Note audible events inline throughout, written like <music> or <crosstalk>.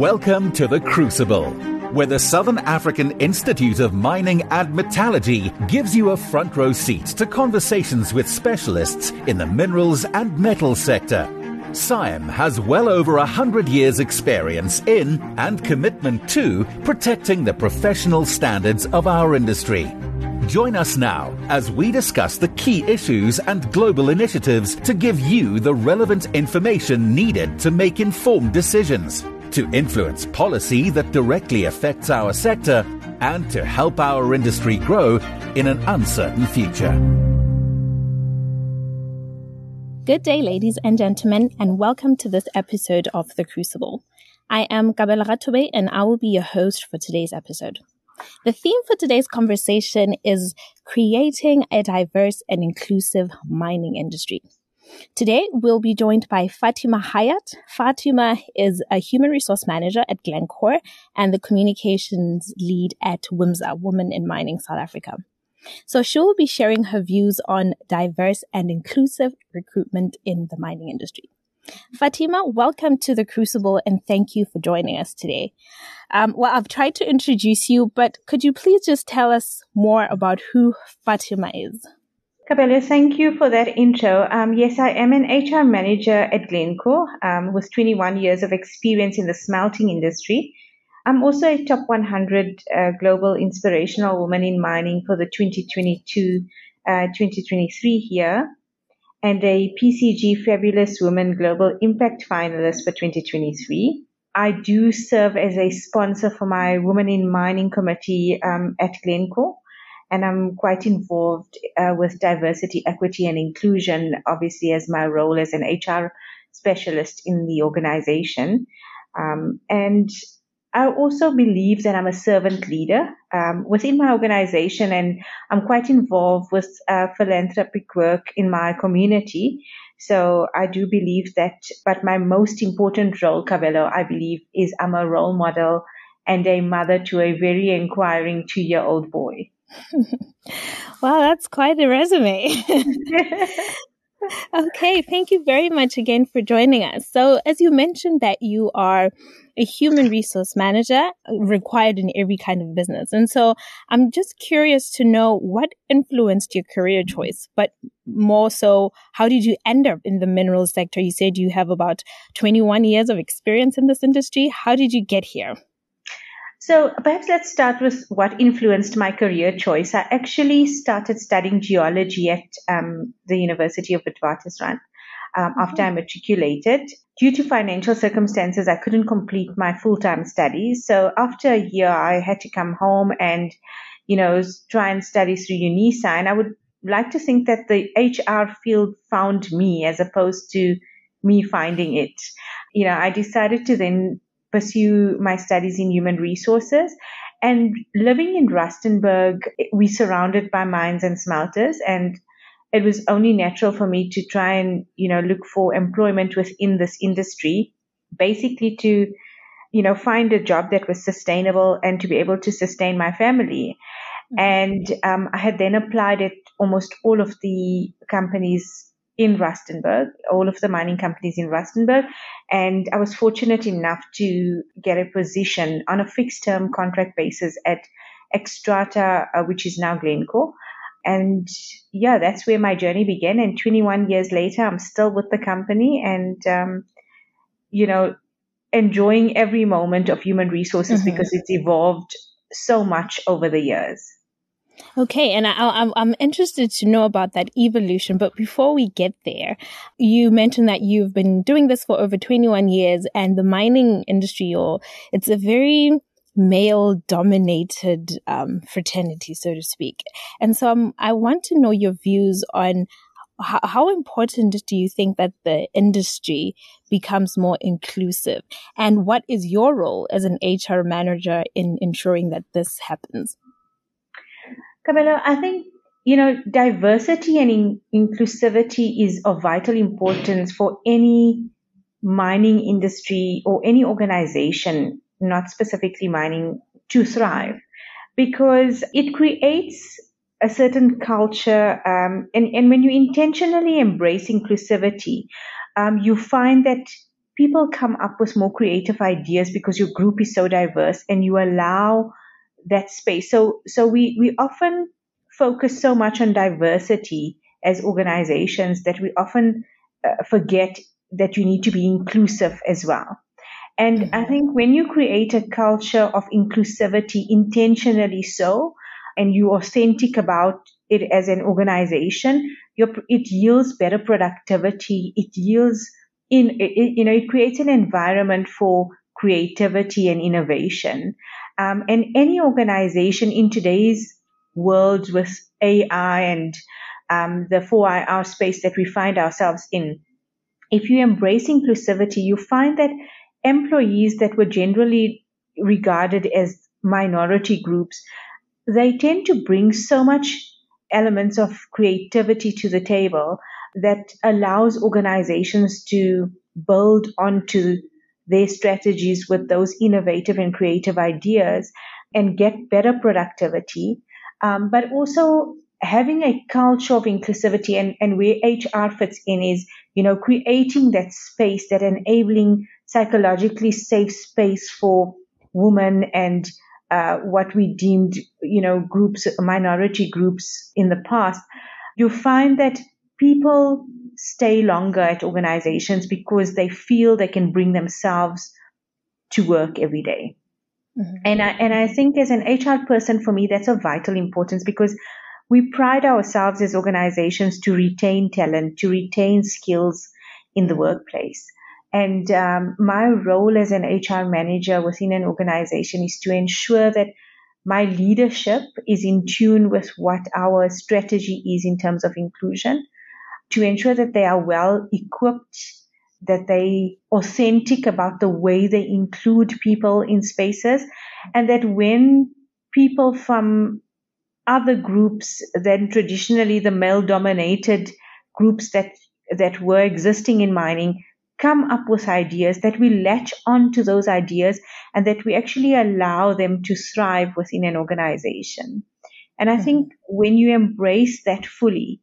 Welcome to the Crucible, where the Southern African Institute of Mining and Metallurgy gives you a front row seat to conversations with specialists in the minerals and metal sector. SAIMM has well over a hundred years' experience in and commitment to protecting the professional standards of our industry. Join us now as we discuss the key issues and global initiatives to give you the relevant information needed to make informed decisions, to influence policy that directly affects our sector, and to help our industry grow in an uncertain future. Good day, ladies and gentlemen, and welcome to this episode of The Crucible. I am Kabelo Rathobei, and I will be your host for today's episode. The theme for today's conversation is creating a diverse and inclusive mining industry. Today, we'll be joined by Fatima Hayat. Fatima is a human resource manager at Glencore and the communications lead at WIMSA, Women in Mining South Africa. So she will be sharing her views on diverse and inclusive recruitment in the mining industry. Fatima, welcome to the Crucible and thank you for joining us today. Um, well, I've tried to introduce you, but could you please just tell us more about who Fatima is? Kabelo, thank you for that intro. Um, yes, I am an HR manager at Glencore um, with 21 years of experience in the smelting industry. I'm also a top 100 uh, global inspirational woman in mining for the 2022 uh, 2023 year and a PCG Fabulous Women Global Impact finalist for 2023. I do serve as a sponsor for my Women in Mining committee um, at Glencore, and I'm quite involved uh, with diversity, equity, and inclusion, obviously, as my role as an HR specialist in the organization. Um, and I also believe that I'm a servant leader um, within my organization, and I'm quite involved with uh, philanthropic work in my community. So I do believe that, but my most important role, Kabelo, I believe, is I'm a role model and a mother to a very inquiring two year old boy. <laughs> wow, that's quite a resume. <laughs> okay, thank you very much again for joining us. So, as you mentioned that you are a human resource manager uh, required in every kind of business. And so I'm just curious to know what influenced your career choice, but more so, how did you end up in the minerals sector? You said you have about 21 years of experience in this industry. How did you get here? So perhaps let's start with what influenced my career choice. I actually started studying geology at um, the University of Witwatersrand um, mm-hmm. after I matriculated. Due to financial circumstances, I couldn't complete my full-time studies. So after a year, I had to come home and, you know, try and study through UNISA. And I would like to think that the HR field found me as opposed to me finding it. You know, I decided to then pursue my studies in human resources. And living in Rustenburg, we surrounded by mines and smelters and it was only natural for me to try and, you know, look for employment within this industry, basically to, you know, find a job that was sustainable and to be able to sustain my family. Mm-hmm. And um, I had then applied at almost all of the companies in Rustenburg, all of the mining companies in Rustenburg. And I was fortunate enough to get a position on a fixed term contract basis at Xstrata, uh, which is now Glencore. And yeah, that's where my journey began. And 21 years later, I'm still with the company and, um, you know, enjoying every moment of human resources mm-hmm. because it's evolved so much over the years. Okay, and I, am I'm interested to know about that evolution. But before we get there, you mentioned that you've been doing this for over 21 years, and the mining industry, or it's a very male dominated um, fraternity, so to speak. And so um, I want to know your views on how, how important do you think that the industry becomes more inclusive? And what is your role as an HR manager in ensuring that this happens? Camilla, I think you know diversity and in- inclusivity is of vital importance for any mining industry or any organization, not specifically mining, to thrive, because it creates a certain culture, um, and and when you intentionally embrace inclusivity, um, you find that people come up with more creative ideas because your group is so diverse and you allow that space. So, so we, we often focus so much on diversity as organizations that we often uh, forget that you need to be inclusive as well. And mm-hmm. I think when you create a culture of inclusivity intentionally so, and you're authentic about it as an organization, it yields better productivity. It yields in, it, you know, it creates an environment for creativity and innovation. Um, and any organization in today's world with AI and um, the 4IR space that we find ourselves in, if you embrace inclusivity, you find that employees that were generally regarded as minority groups, they tend to bring so much elements of creativity to the table that allows organizations to build onto their strategies with those innovative and creative ideas and get better productivity. Um, but also having a culture of inclusivity and, and where HR fits in is, you know, creating that space, that enabling psychologically safe space for women and uh, what we deemed, you know, groups, minority groups in the past, you find that people stay longer at organizations because they feel they can bring themselves to work every day. Mm-hmm. And I, and I think as an HR person, for me, that's of vital importance because we pride ourselves as organizations to retain talent, to retain skills in the workplace. And um, my role as an HR manager within an organization is to ensure that my leadership is in tune with what our strategy is in terms of inclusion, to ensure that they are well equipped, that they authentic about the way they include people in spaces, and that when people from other groups than traditionally the male dominated groups that that were existing in mining come up with ideas, that we latch on to those ideas and that we actually allow them to thrive within an organization. And I mm-hmm. think when you embrace that fully,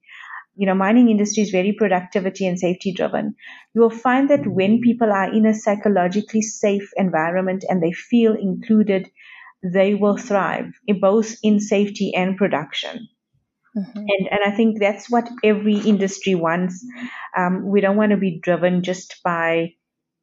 you know, mining industry is very productivity and safety driven. You will find that when people are in a psychologically safe environment and they feel included, they will thrive both in safety and production. Mm-hmm. And, and I think that's what every industry wants. Um, we don't want to be driven just by,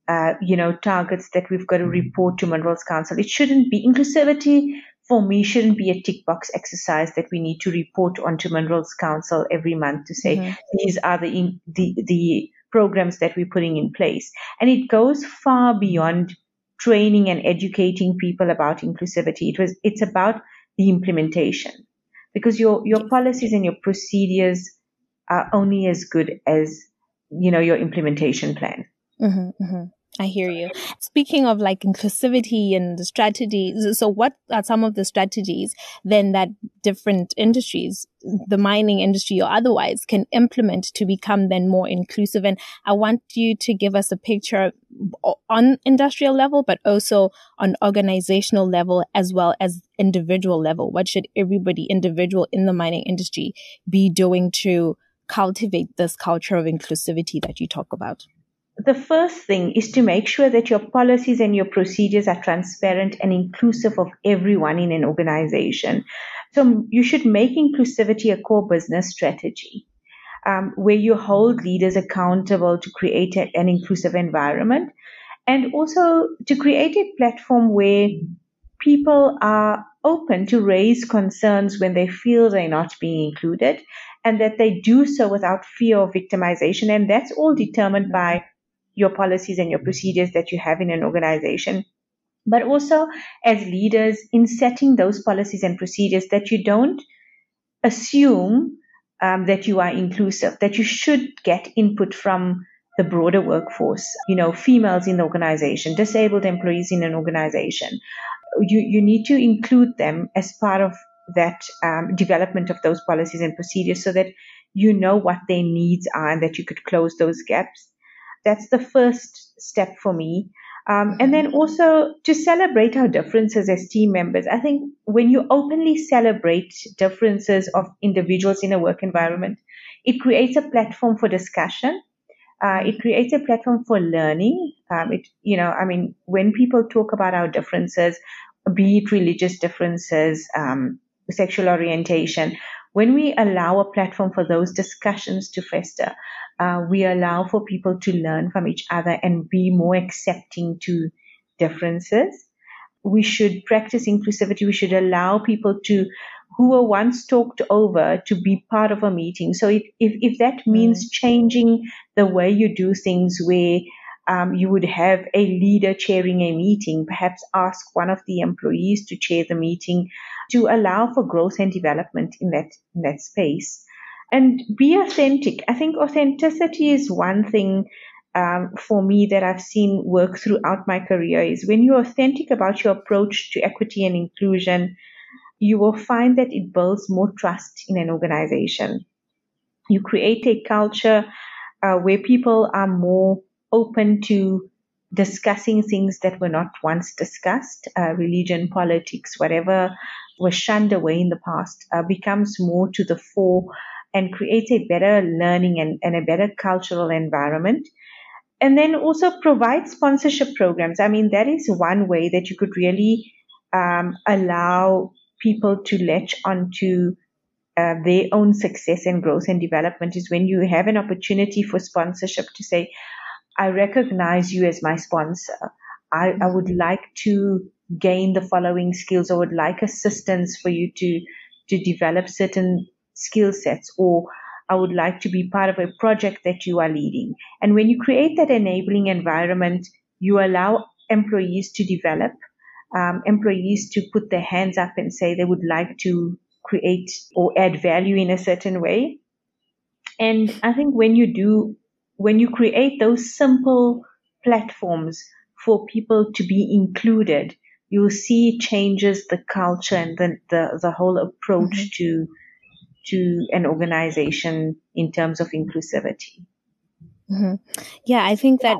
uh, you know, targets that we've got to report to Minerals Council. It shouldn't be inclusivity for me shouldn't be a tick box exercise that we need to report onto Minerals Council every month to say mm-hmm. these are the, in, the the programs that we're putting in place. And it goes far beyond training and educating people about inclusivity. It was it's about the implementation because your your policies and your procedures are only as good as you know your implementation plan. Mm-hmm, mm-hmm. I hear you. Speaking of like inclusivity and the strategies, so what are some of the strategies then that different industries, the mining industry or otherwise, can implement to become then more inclusive? And I want you to give us a picture on industrial level, but also on organizational level as well as individual level. What should everybody individual in the mining industry be doing to cultivate this culture of inclusivity that you talk about? The first thing is to make sure that your policies and your procedures are transparent and inclusive of everyone in an organization. So you should make inclusivity a core business strategy. Um, where you hold leaders accountable to create a, an inclusive environment and also to create a platform where people are open to raise concerns when they feel they're not being included and that they do so without fear of victimization. And that's all determined by your policies and your procedures that you have in an organization. But also as leaders in setting those policies and procedures that you don't assume um, that you are inclusive, that you should get input from the broader workforce, you know, females in the organization, disabled employees in an organization. You, you need to include them as part of that um, development of those policies and procedures so that you know what their needs are and that you could close those gaps. That's the first step for me. Um, and then also to celebrate our differences as team members. I think when you openly celebrate differences of individuals in a work environment, it creates a platform for discussion. Uh, it creates a platform for learning. Um, it, you know, I mean, when people talk about our differences, be it religious differences, um, sexual orientation, when we allow a platform for those discussions to fester, uh, we allow for people to learn from each other and be more accepting to differences. We should practice inclusivity. We should allow people to who were once talked over to be part of a meeting. So if, if, if that means mm. changing the way you do things where um, you would have a leader chairing a meeting, perhaps ask one of the employees to chair the meeting to allow for growth and development in that, in that space. And be authentic. I think authenticity is one thing um, for me that I've seen work throughout my career is when you're authentic about your approach to equity and inclusion, you will find that it builds more trust in an organization. You create a culture uh, where people are more open to discussing things that were not once discussed, uh, religion, politics, whatever was shunned away in the past, uh, becomes more to the fore and creates a better learning and, and a better cultural environment. And then also provide sponsorship programs. I mean, that is one way that you could really um, allow people to latch onto uh, their own success and growth and development is when you have an opportunity for sponsorship to say, I recognize you as my sponsor. I, I would like to gain the following skills or would like assistance for you to, to develop certain skill sets or I would like to be part of a project that you are leading. And when you create that enabling environment, you allow employees to develop, um, employees to put their hands up and say they would like to create or add value in a certain way. And I think when you do, when you create those simple platforms for people to be included, you'll see changes the culture and the, the, the whole approach mm-hmm. to to an organization in terms of inclusivity. Mm-hmm. Yeah, I think that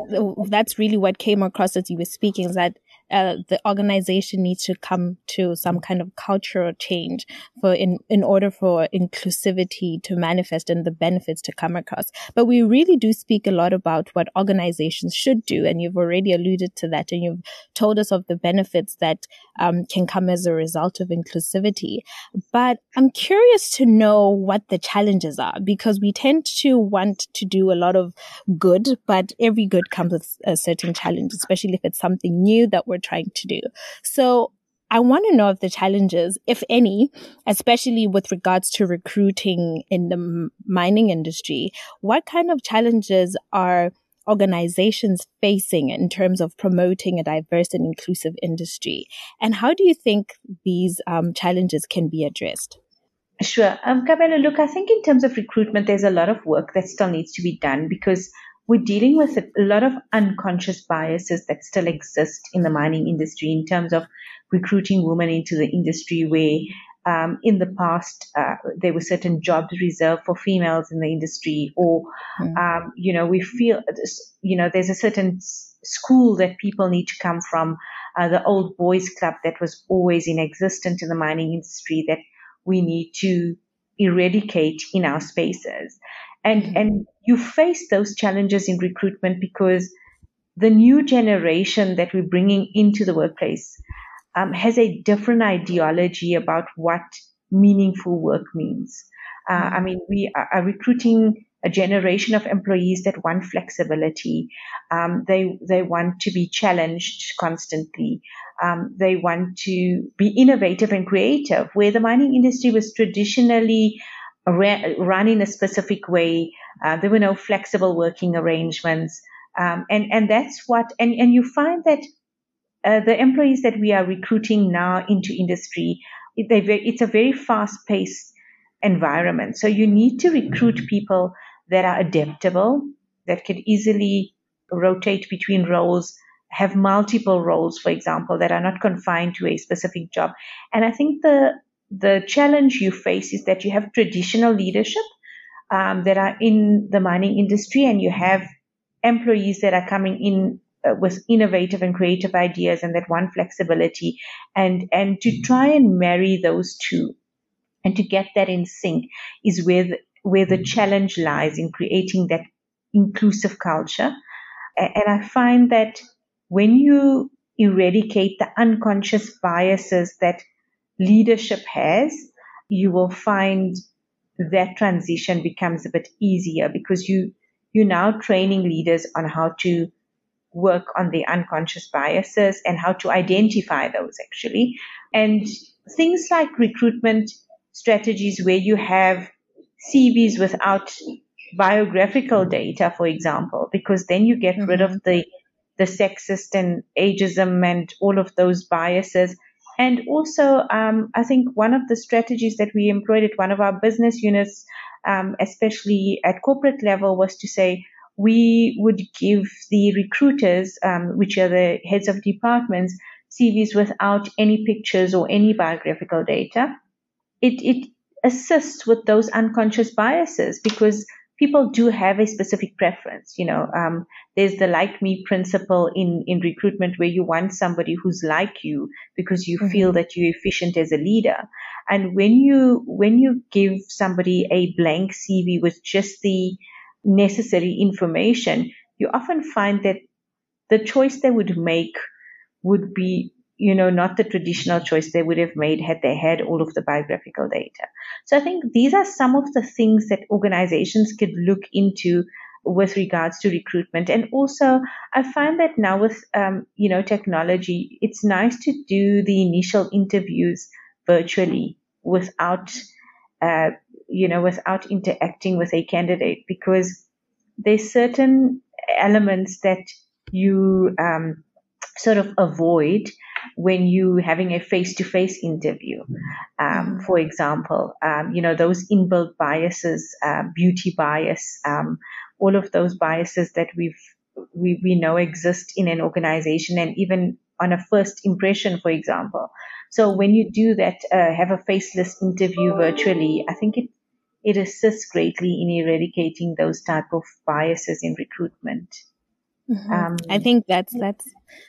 that's really what came across as you were speaking is that uh, the organization needs to come to some kind of cultural change for in in order for inclusivity to manifest and the benefits to come across. But we really do speak a lot about what organizations should do, and you've already alluded to that, and you've told us of the benefits that um, can come as a result of inclusivity. But I'm curious to know what the challenges are because we tend to want to do a lot of good, but every good comes with a certain challenge, especially if it's something new that we're we're trying to do. So I want to know if the challenges, if any, especially with regards to recruiting in the mining industry, what kind of challenges are organizations facing in terms of promoting a diverse and inclusive industry? And how do you think these um, challenges can be addressed? Sure. Um, Kabelo, look, I think in terms of recruitment, there's a lot of work that still needs to be done because we're dealing with a lot of unconscious biases that still exist in the mining industry in terms of recruiting women into the industry where um, in the past uh, there were certain jobs reserved for females in the industry or mm. um, you know we feel you know there's a certain school that people need to come from uh, the old boys club that was always in existence in the mining industry that we need to eradicate in our spaces and, mm-hmm. and you face those challenges in recruitment because the new generation that we're bringing into the workplace um, has a different ideology about what meaningful work means. Uh, I mean, we are recruiting a generation of employees that want flexibility. Um, they they want to be challenged constantly. Um, they want to be innovative and creative. Where the mining industry was traditionally run in a specific way. Uh, there were no flexible working arrangements. Um, and, and that's what, and, and you find that uh, the employees that we are recruiting now into industry, they, it's a very fast paced environment. So you need to recruit people that are adaptable, that can easily rotate between roles, have multiple roles, for example, that are not confined to a specific job. And I think the the challenge you face is that you have traditional leadership um, that are in the mining industry and you have employees that are coming in uh, with innovative and creative ideas and that want flexibility and and to try and marry those two and to get that in sync is where the, where the challenge lies in creating that inclusive culture. And I find that when you eradicate the unconscious biases that leadership has, you will find that transition becomes a bit easier because you, you're now training leaders on how to work on the unconscious biases and how to identify those actually. And things like recruitment strategies where you have CVs without biographical data, for example, because then you get rid of mm-hmm. the the sexist and ageism and all of those biases. And also, um, I think one of the strategies that we employed at one of our business units, um, especially at corporate level, was to say we would give the recruiters, um, which are the heads of departments, CVs without any pictures or any biographical data. It, it assists with those unconscious biases because people do have a specific preference. You know, um, there's the like me principle in, in recruitment where you want somebody who's like you because you mm-hmm. feel that you're efficient as a leader. And when you, when you give somebody a blank CV with just the necessary information, you often find that the choice they would make would be you know, not the traditional choice they would have made had they had all of the biographical data. So I think these are some of the things that organizations could look into with regards to recruitment. And also, I find that now with, um, you know, technology, it's nice to do the initial interviews virtually without, uh, you know, without interacting with a candidate because there's certain elements that you um, sort of avoid when you having a face-to-face interview. Um, mm-hmm. for example, um, you know those inbuilt biases, uh, beauty bias, um, all of those biases that we've we, we know exist in an organization and even on a first impression, for example. So when you do that, uh, have a faceless interview virtually, I think it it assists greatly in eradicating those type of biases in recruitment. Mm-hmm. Um, I think that's that's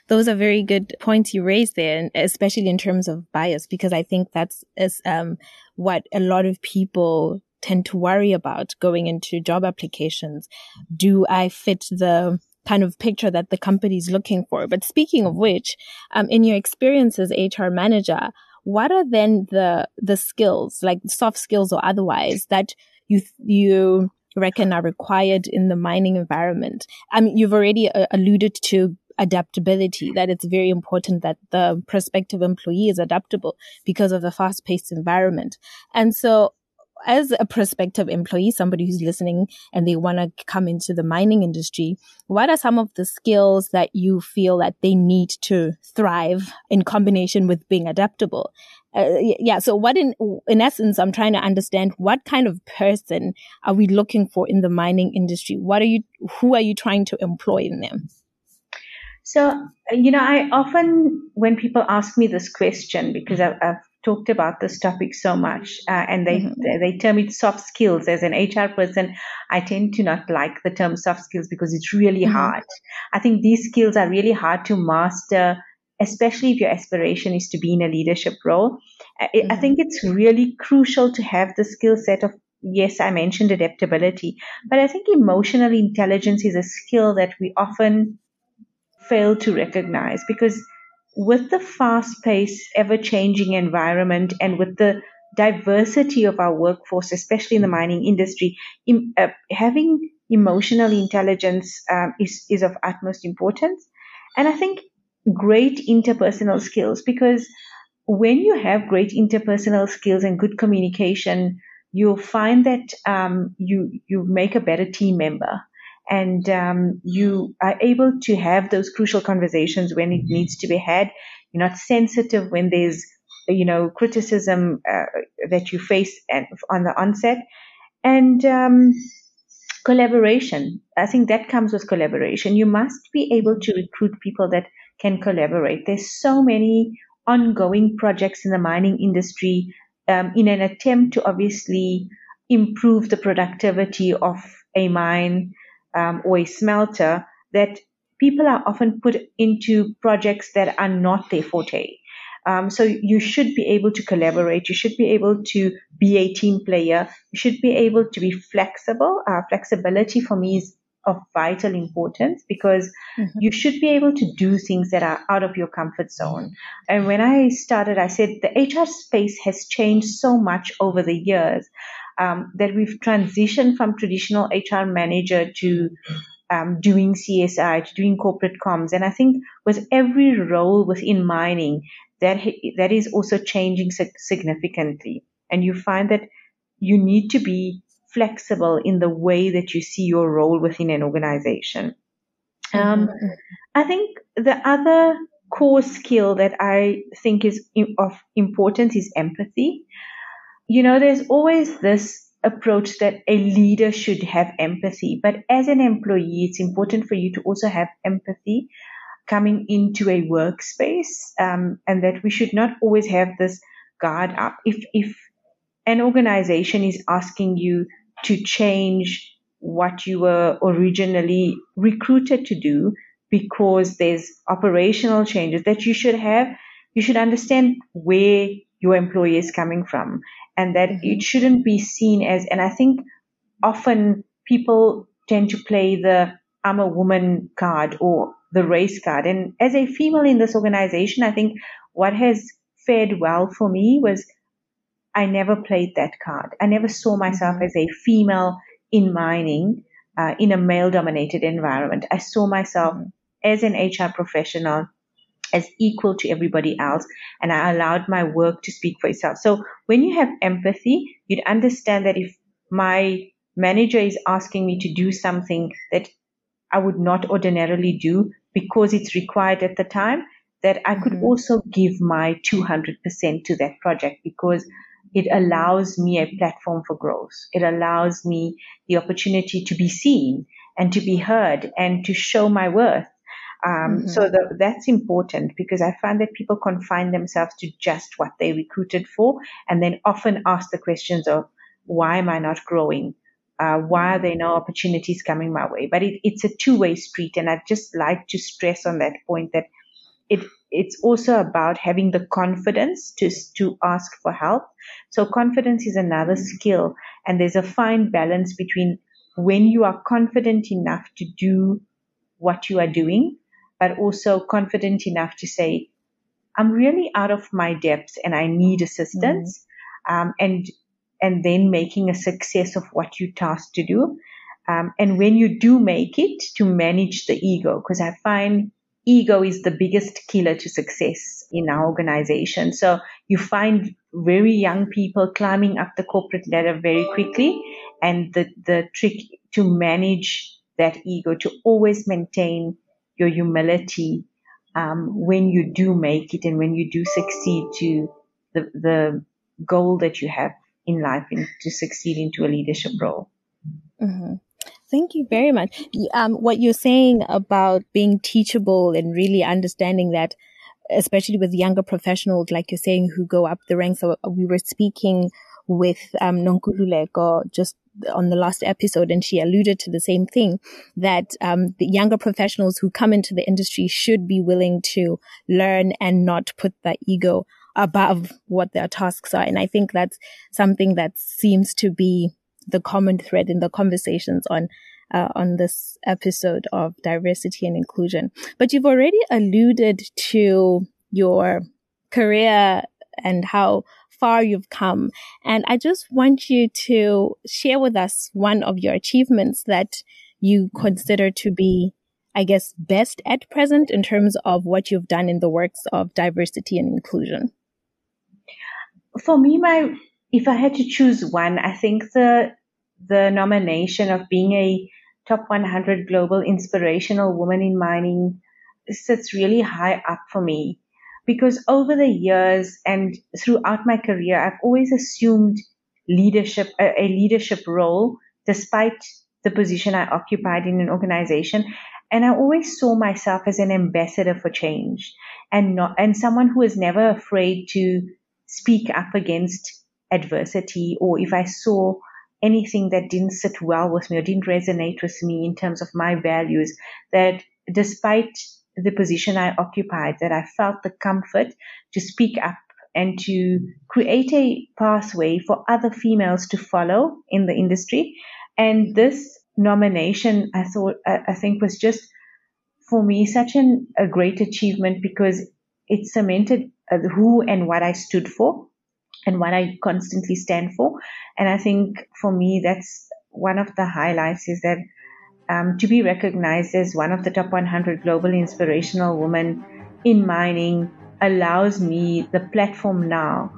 those are very good points you raised there, and especially in terms of bias, because I think that's is um, what a lot of people tend to worry about going into job applications. Do I fit the kind of picture that the company is looking for? But speaking of which, um, in your experience as HR manager, what are then the the skills, like soft skills or otherwise, that you you reckon are required in the mining environment? I mean, you've already uh, alluded to adaptability, that it's very important that the prospective employee is adaptable because of the fast paced environment. And so as a prospective employee, somebody who's listening and they want to come into the mining industry, what are some of the skills that you feel that they need to thrive in combination with being adaptable? Uh, yeah. So what in, in essence, I'm trying to understand what kind of person are we looking for in the mining industry? What are you, who are you trying to employ in them? So, you know, I often, when people ask me this question, because I've, I've talked about this topic so much, uh, and they, mm-hmm. they, term it soft skills. As an HR person, I tend to not like the term soft skills because it's really mm-hmm. hard. I think these skills are really hard to master, especially if your aspiration is to be in a leadership role. Mm-hmm. I think it's really crucial to have the skill set of yes, I mentioned adaptability, but I think emotional intelligence is a skill that we often fail to recognize because with the fast paced, ever changing environment and with the diversity of our workforce, especially in the mining industry, in, uh, having emotional intelligence um, is, is of utmost importance. And I think great interpersonal skills, because when you have great interpersonal skills and good communication, you'll find that um, you you make a better team member and um, you are able to have those crucial conversations when it needs to be had. You're not sensitive when there's you know criticism uh, that you face on the onset, and um, collaboration. I think that comes with collaboration. You must be able to recruit people that can collaborate. There's so many ongoing projects in the mining industry um, in an attempt to obviously improve the productivity of a mine um, or a smelter that people are often put into projects that are not their forte. Um, so you should be able to collaborate. You should be able to be a team player. You should be able to be flexible. Uh, flexibility for me is of vital importance because mm-hmm. you should be able to do things that are out of your comfort zone. And when I started, I said the HR space has changed so much over the years um, that we've transitioned from traditional HR manager to um, doing CSI, to doing corporate comms. And I think with every role within mining, that that is also changing significantly. And you find that you need to be flexible in the way that you see your role within an organization. Um, mm-hmm. I think the other core skill that I think is of importance is empathy. You know, there's always this approach that a leader should have empathy, but as an employee, it's important for you to also have empathy coming into a workspace, um, and that we should not always have this guard up. If if an organization is asking you to change what you were originally recruited to do because there's operational changes that you should have, you should understand where your employee is coming from and that mm-hmm. it shouldn't be seen as, and I think often people tend to play the I'm a woman card or the race card. And as a female in this organization, I think what has fared well for me was I never played that card. I never saw myself as a female in mining uh, in a male dominated environment. I saw myself as an HR professional as equal to everybody else and I allowed my work to speak for itself. So when you have empathy, you'd understand that if my manager is asking me to do something that I would not ordinarily do because it's required at the time, that I could mm-hmm. also give my 200% to that project because it allows me a platform for growth. It allows me the opportunity to be seen and to be heard and to show my worth. Um, mm-hmm. So the, that's important because I find that people confine themselves to just what they recruited for and then often ask the questions of why am I not growing? Uh, why are there no opportunities coming my way? But it, it's a two-way street, and I'd just like to stress on that point that it it's also about having the confidence to to ask for help. So confidence is another skill, and there's a fine balance between when you are confident enough to do what you are doing, but also confident enough to say, "I'm really out of my depth and I need assistance," mm-hmm. um, and and then making a success of what you tasked to do. Um, and when you do make it, to manage the ego, because I find ego is the biggest killer to success in our organization. So you find very young people climbing up the corporate ladder very quickly. And the, the trick to manage that ego, to always maintain your humility um, when you do make it and when you do succeed to the, the goal that you have in life and to succeed into a leadership role. Mm-hmm. Thank you very much. Um, what you're saying about being teachable and really understanding that, especially with younger professionals, like you're saying, who go up the ranks. So we were speaking with um, Nonkululeko just on the last episode, and she alluded to the same thing that um, the younger professionals who come into the industry should be willing to learn and not put their ego above what their tasks are. And I think that's something that seems to be the common thread in the conversations on uh, on this episode of diversity and inclusion. But you've already alluded to your career and how far you've come. And I just want you to share with us one of your achievements that you consider to be, I guess, best at present in terms of what you've done in the works of diversity and inclusion for me, my if I had to choose one, I think the the nomination of being a top 100 global inspirational woman in mining sits really high up for me because over the years and throughout my career, I've always assumed leadership, a, leadership role, despite the position I occupied in an organization. And I always saw myself as an ambassador for change and not, and someone who is never afraid to speak up against adversity or if I saw anything that didn't sit well with me or didn't resonate with me in terms of my values, that despite the position I occupied, that I felt the comfort to speak up and to create a pathway for other females to follow in the industry. And this nomination, I thought, I, think was just for me such an, a great achievement because it cemented uh, who and what I stood for and what I constantly stand for. And I think for me, that's one of the highlights is that um, to be recognized as one of the top 100 global inspirational women in mining allows me the platform now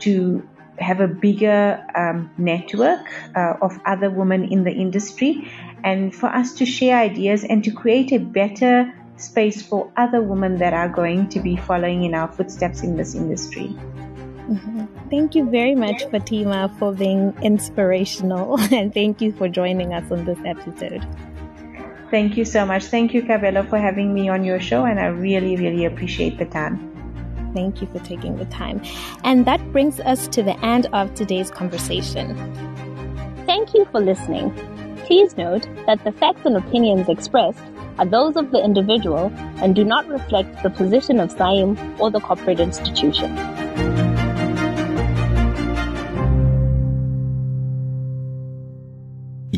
to have a bigger um, network uh, of other women in the industry and for us to share ideas and to create a better space for other women that are going to be following in our footsteps in this industry. Mm-hmm. Thank you very much, Fatima, for being inspirational <laughs> and thank you for joining us on this episode. Thank you so much. Thank you, Kabelo, for having me on your show, and I really, really appreciate the time. Thank you for taking the time. And that brings us to the end of today's conversation. Thank you for listening. Please note that the facts and opinions expressed are those of the individual and do not reflect the position of SAIMM or the corporate institution.